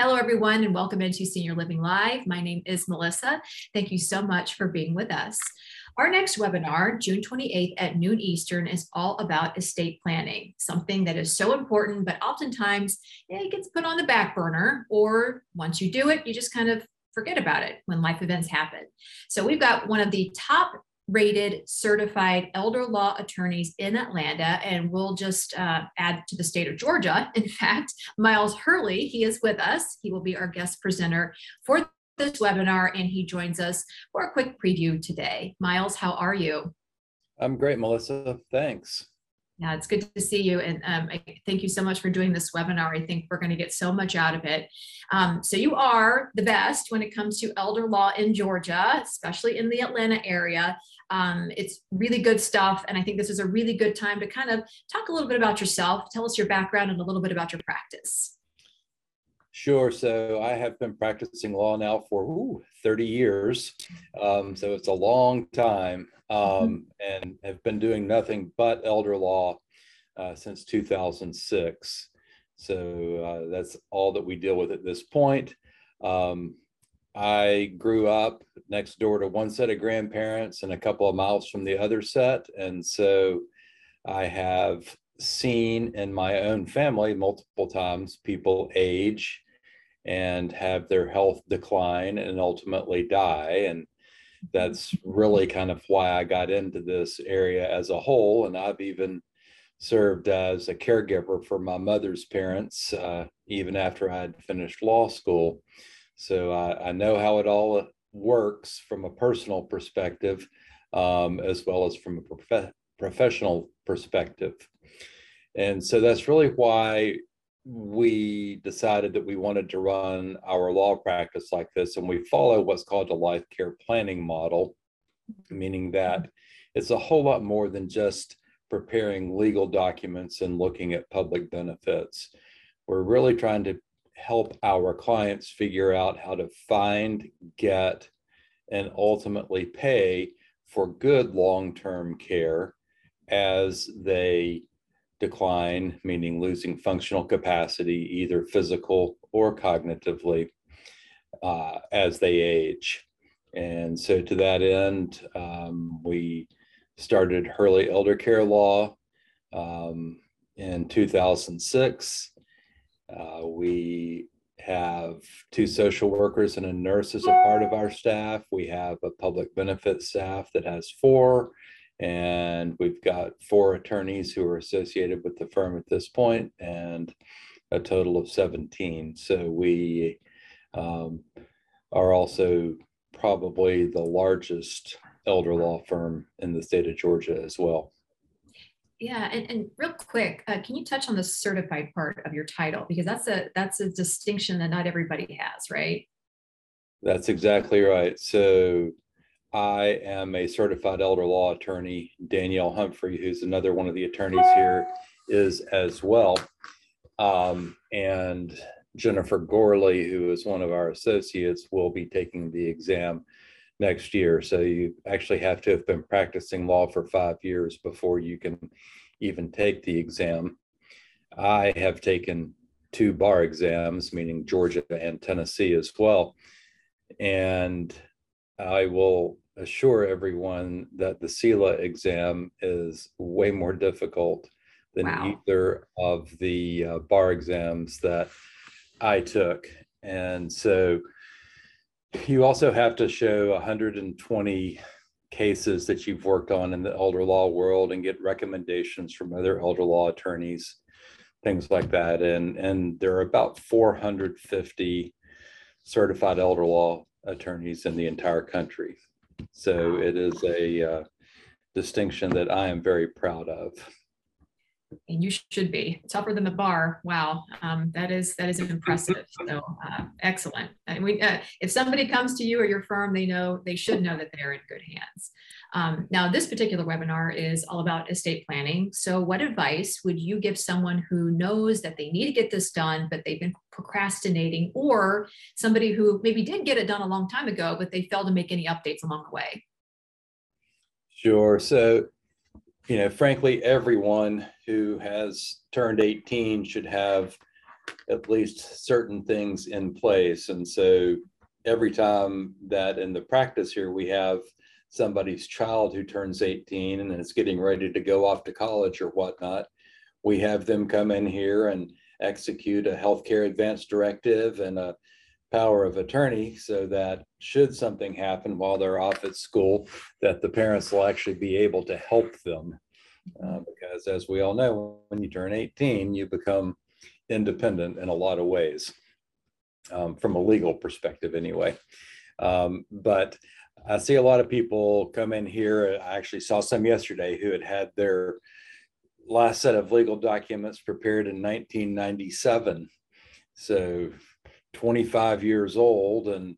Hello, everyone, and welcome into Senior Living Live. My name is Melissa. Thank you so much for being with us. Our next webinar, June 28th at noon Eastern, is all about estate planning, something that is so important, but oftentimes it gets put on the back burner, or once you do it, you just kind of forget about it when life events happen. So we've got one of the top rated certified elder law attorneys in Atlanta. And we'll just uh, add to the state of Georgia. In fact, Miles Hurley, he is with us. He will be our guest presenter for this webinar, and he joins us for a quick preview today. Miles, how are you? I'm great, Melissa. Thanks. Yeah, it's good to see you. And um, I thank you so much for doing this webinar. I think we're going to get so much out of it. Um, so, you are the best when it comes to elder law in Georgia, especially in the Atlanta area. Um, it's really good stuff. And I think this is a really good time to kind of talk a little bit about yourself, tell us your background, and a little bit about your practice. Sure. So I have been practicing law now for ooh, 30 years. Um, so it's a long time mm-hmm. um, and have been doing nothing but elder law uh, since 2006. So uh, that's all that we deal with at this point. Um, I grew up next door to one set of grandparents and a couple of miles from the other set. And so I have seen in my own family multiple times people age and have their health decline and ultimately die. And that's really kind of why I got into this area as a whole. And I've even served as a caregiver for my mother's parents, uh, even after I had finished law school. So I, I know how it all works from a personal perspective, um, as well as from a prof- professional perspective. And so that's really why we decided that we wanted to run our law practice like this. And we follow what's called a life care planning model, meaning that it's a whole lot more than just preparing legal documents and looking at public benefits. We're really trying to help our clients figure out how to find, get, and ultimately pay for good long term care as they decline, meaning losing functional capacity, either physical or cognitively, uh, as they age. And so, to that end, um, we started Hurley Elder Care Law um, in 2006. Uh, we have two social workers and a nurse as a part of our staff. We have a public benefit staff that has four, and we've got four attorneys who are associated with the firm at this point, and a total of 17. So we um, are also probably the largest elder law firm in the state of Georgia as well. Yeah, and, and real quick, uh, can you touch on the certified part of your title because that's a that's a distinction that not everybody has, right? That's exactly right. So I am a certified elder law attorney. Danielle Humphrey, who's another one of the attorneys here, is as well. Um, and Jennifer Gorley, who is one of our associates, will be taking the exam next year. So you actually have to have been practicing law for five years before you can even take the exam. I have taken two bar exams, meaning Georgia and Tennessee as well. And I will assure everyone that the CELA exam is way more difficult than wow. either of the uh, bar exams that I took. And so you also have to show 120 cases that you've worked on in the elder law world and get recommendations from other elder law attorneys, things like that. And, and there are about 450 certified elder law attorneys in the entire country. So it is a uh, distinction that I am very proud of and you should be tougher than the bar. Wow, um, that is that is impressive. So uh, excellent. And we, uh, if somebody comes to you or your firm, they know they should know that they're in good hands. Um, now, this particular webinar is all about estate planning. So, what advice would you give someone who knows that they need to get this done, but they've been procrastinating, or somebody who maybe did get it done a long time ago, but they failed to make any updates along the way? Sure. So you know, frankly, everyone who has turned 18 should have at least certain things in place. And so every time that in the practice here, we have somebody's child who turns 18 and is getting ready to go off to college or whatnot, we have them come in here and execute a healthcare advance directive and a power of attorney so that should something happen while they're off at school, that the parents will actually be able to help them. Uh, because as we all know, when you turn 18, you become independent in a lot of ways, um, from a legal perspective, anyway. Um, but I see a lot of people come in here. I actually saw some yesterday who had had their last set of legal documents prepared in 1997. So 25 years old, and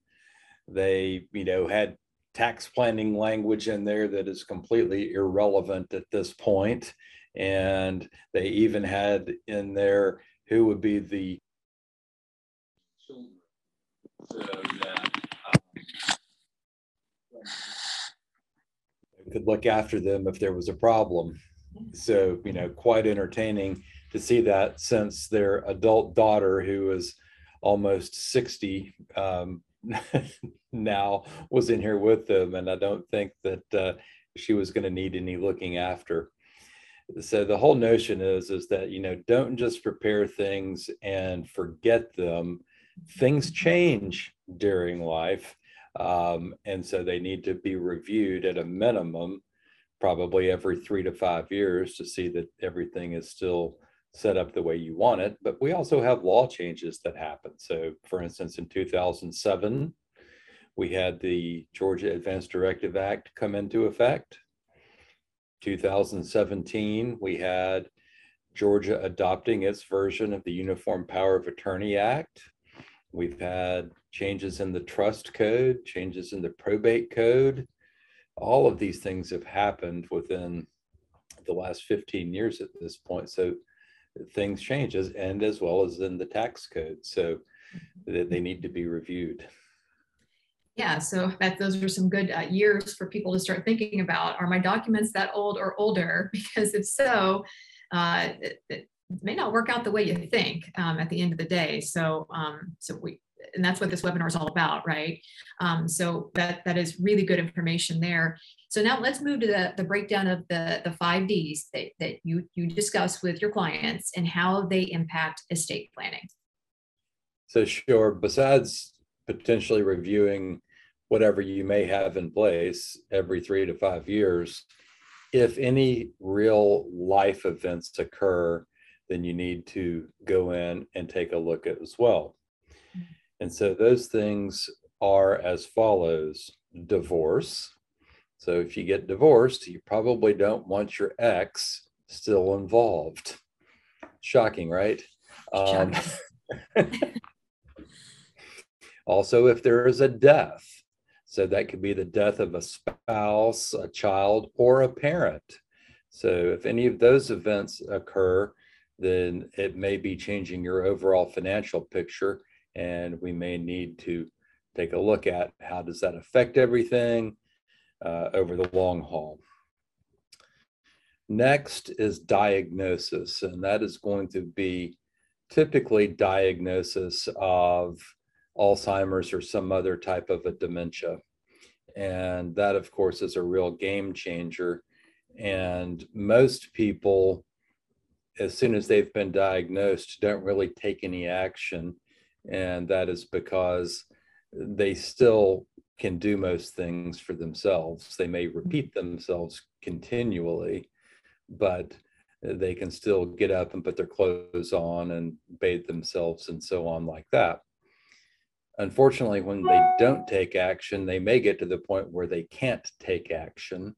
they, you know, had tax planning language in there that is completely irrelevant at this point. And they even had in there who would be the children. So that um, could look after them if there was a problem. So, you know, quite entertaining to see that since their adult daughter, who is almost 60 um, now, was in here with them. And I don't think that uh, she was going to need any looking after. So the whole notion is is that you know don't just prepare things and forget them. Things change during life, um, and so they need to be reviewed at a minimum probably every three to five years to see that everything is still set up the way you want it. But we also have law changes that happen. So, for instance, in 2007, we had the Georgia Advance Directive Act come into effect. 2017, we had Georgia adopting its version of the Uniform Power of Attorney Act. We've had changes in the trust code, changes in the probate code, all of these things have happened within the last 15 years at this point. So things change as, and as well as in the tax code. So they, they need to be reviewed. Yeah, so that those are some good uh, years for people to start thinking about. Are my documents that old or older? Because if so, uh, it, it, may not work out the way you think um, at the end of the day. So, um, so we and that's what this webinar is all about, right? Um, so that, that is really good information there. So now let's move to the, the breakdown of the, the five Ds that, that you, you discuss with your clients and how they impact estate planning. So sure, besides potentially reviewing whatever you may have in place every three to five years, if any real life events occur, then you need to go in and take a look at as well. And so those things are as follows divorce. So if you get divorced, you probably don't want your ex still involved. Shocking, right? Um, also, if there is a death, so that could be the death of a spouse, a child, or a parent. So if any of those events occur, then it may be changing your overall financial picture and we may need to take a look at how does that affect everything uh, over the long haul. Next is diagnosis, and that is going to be typically diagnosis of Alzheimer's or some other type of a dementia. And that, of course, is a real game changer. And most people, as soon as they've been diagnosed, don't really take any action and that is because they still can do most things for themselves. They may mm-hmm. repeat themselves continually, but they can still get up and put their clothes on and bathe themselves and so on, like that. Unfortunately, when they don't take action, they may get to the point where they can't take action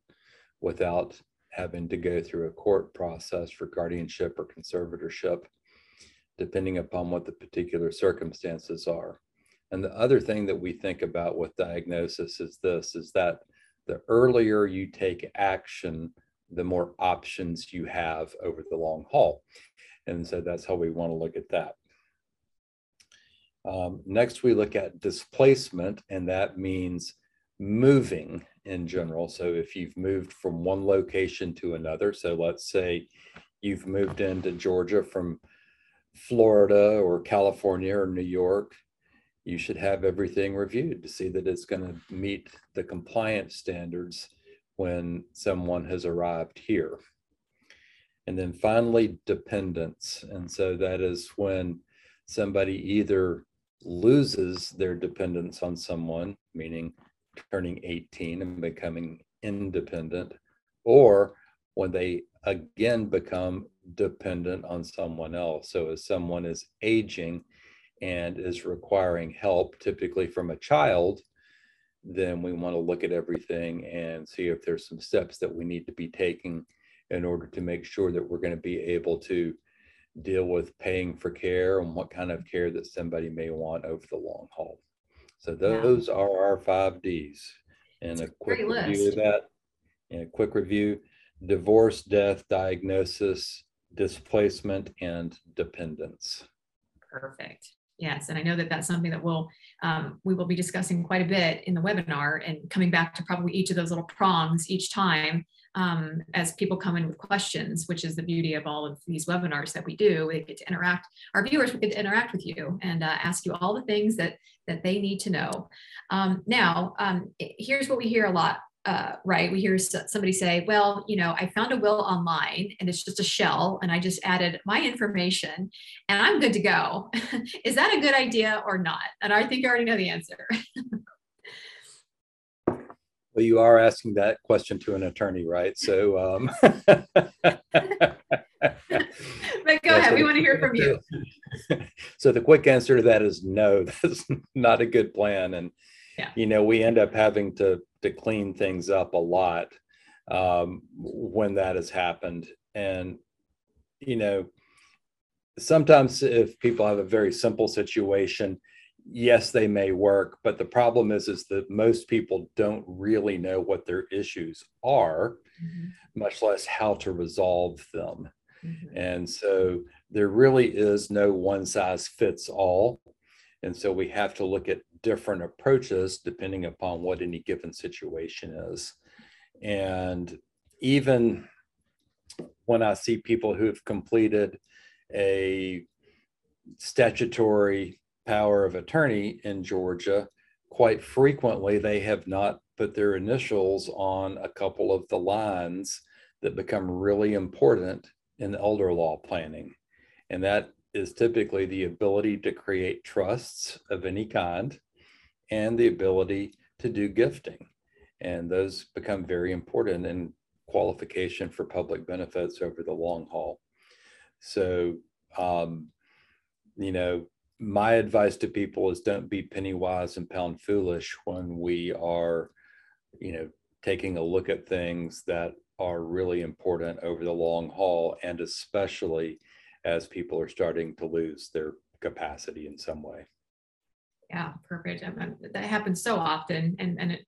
without having to go through a court process for guardianship or conservatorship depending upon what the particular circumstances are. And the other thing that we think about with diagnosis is this is that the earlier you take action, the more options you have over the long haul. And so that's how we want to look at that. Um, next, we look at displacement, and that means moving in general. So if you've moved from one location to another, so let's say you've moved into Georgia from Florida or California or New York, you should have everything reviewed to see that it's going to meet the compliance standards when someone has arrived here. And then finally, dependence. And so that is when somebody either loses their dependence on someone, meaning turning 18 and becoming independent, or when they again become dependent on someone else. So as someone is aging and is requiring help, typically from a child, then we want to look at everything and see if there's some steps that we need to be taking in order to make sure that we're going to be able to deal with paying for care and what kind of care that somebody may want over the long haul. So those yeah. are our five Ds. And a, a quick review list. of that. And a quick review divorce, death, diagnosis, displacement, and dependence. Perfect. Yes, and I know that that's something that we'll um, we will be discussing quite a bit in the webinar, and coming back to probably each of those little prongs each time um, as people come in with questions, which is the beauty of all of these webinars that we do. We get to interact. Our viewers will get to interact with you and uh, ask you all the things that that they need to know. Um, now, um, here's what we hear a lot uh, right, we hear somebody say, well, you know, I found a will online and it's just a shell and I just added my information and I'm good to go. Is that a good idea or not? And I think you already know the answer. well, you are asking that question to an attorney, right? So, um... but go ahead, we want to hear from you. so the quick answer to that is no, that's not a good plan. And yeah. you know, we end up having to to clean things up a lot um, when that has happened. And, you know, sometimes if people have a very simple situation, yes, they may work, but the problem is, is that most people don't really know what their issues are, mm-hmm. much less how to resolve them. Mm-hmm. And so there really is no one size fits all. And so we have to look at different approaches depending upon what any given situation is. And even when I see people who have completed a statutory power of attorney in Georgia, quite frequently they have not put their initials on a couple of the lines that become really important in elder law planning. And that is typically the ability to create trusts of any kind and the ability to do gifting. And those become very important in qualification for public benefits over the long haul. So, um, you know, my advice to people is don't be penny wise and pound foolish when we are, you know, taking a look at things that are really important over the long haul, and especially as people are starting to lose their capacity in some way. Yeah, perfect. that happens so often, and and it,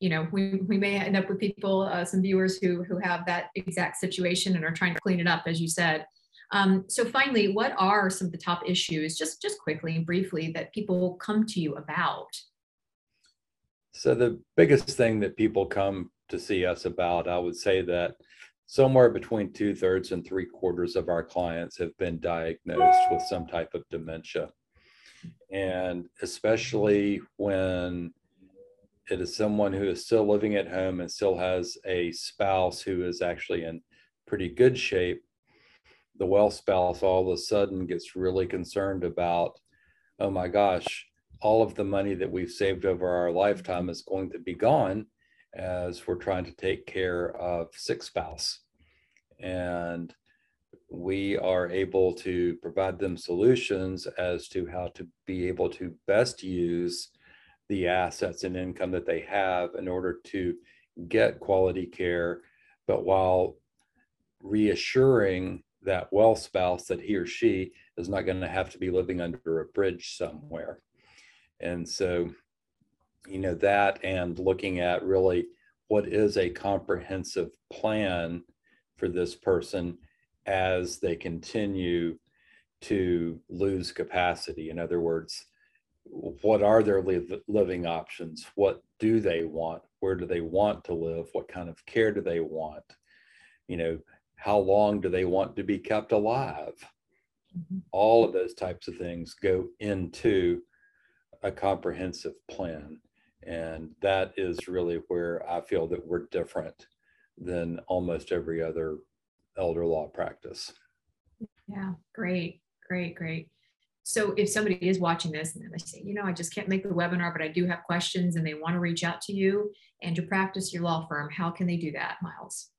you know, we we may end up with people, uh, some viewers who who have that exact situation and are trying to clean it up, as you said. Um, so finally, what are some of the top issues, just just quickly and briefly, that people come to you about? So the biggest thing that people come to see us about, I would say that somewhere between two thirds and three quarters of our clients have been diagnosed with some type of dementia. And especially when it is someone who is still living at home and still has a spouse who is actually in pretty good shape, the well spouse all of a sudden gets really concerned about, oh my gosh, all of the money that we've saved over our lifetime is going to be gone as we're trying to take care of sick spouse. And we are able to provide them solutions as to how to be able to best use the assets and income that they have in order to get quality care, but while reassuring that well spouse that he or she is not going to have to be living under a bridge somewhere. And so, you know, that and looking at really what is a comprehensive plan for this person as they continue to lose capacity. In other words, what are their living options? What do they want? Where do they want to live? What kind of care do they want? You know, how long do they want to be kept alive? Mm-hmm. All of those types of things go into a comprehensive plan. And that is really where I feel that we're different than almost every other elder law practice. Yeah, great, great, great. So if somebody is watching this and they say, you know, I just can't make the webinar, but I do have questions and they want to reach out to you and to practice your law firm, how can they do that, Miles?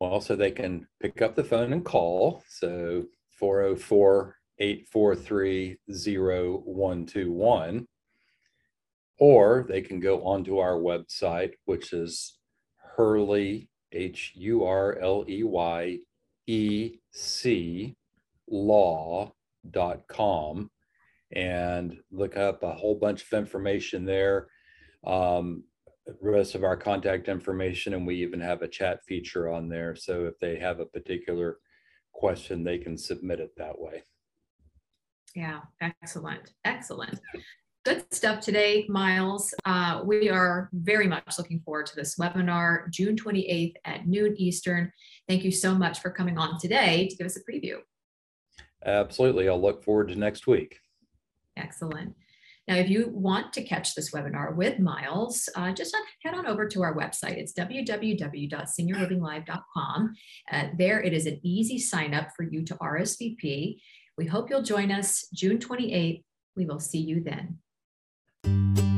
Well, so they can pick up the phone and call. So 404 843 0121. Or they can go onto our website, which is Hurley, H U R L E Y E C law.com and look up a whole bunch of information there. Um, rest of our contact information, and we even have a chat feature on there. So if they have a particular question, they can submit it that way. Yeah, excellent, excellent. Good stuff today, Miles. Uh, we are very much looking forward to this webinar, June 28th at noon Eastern. Thank you so much for coming on today to give us a preview. Absolutely. I'll look forward to next week. Excellent. Now, if you want to catch this webinar with Miles, uh, just head on over to our website. It's www.seniorlivinglive.com. Uh, there, it is an easy sign up for you to RSVP. We hope you'll join us June 28th. We will see you then. Thank you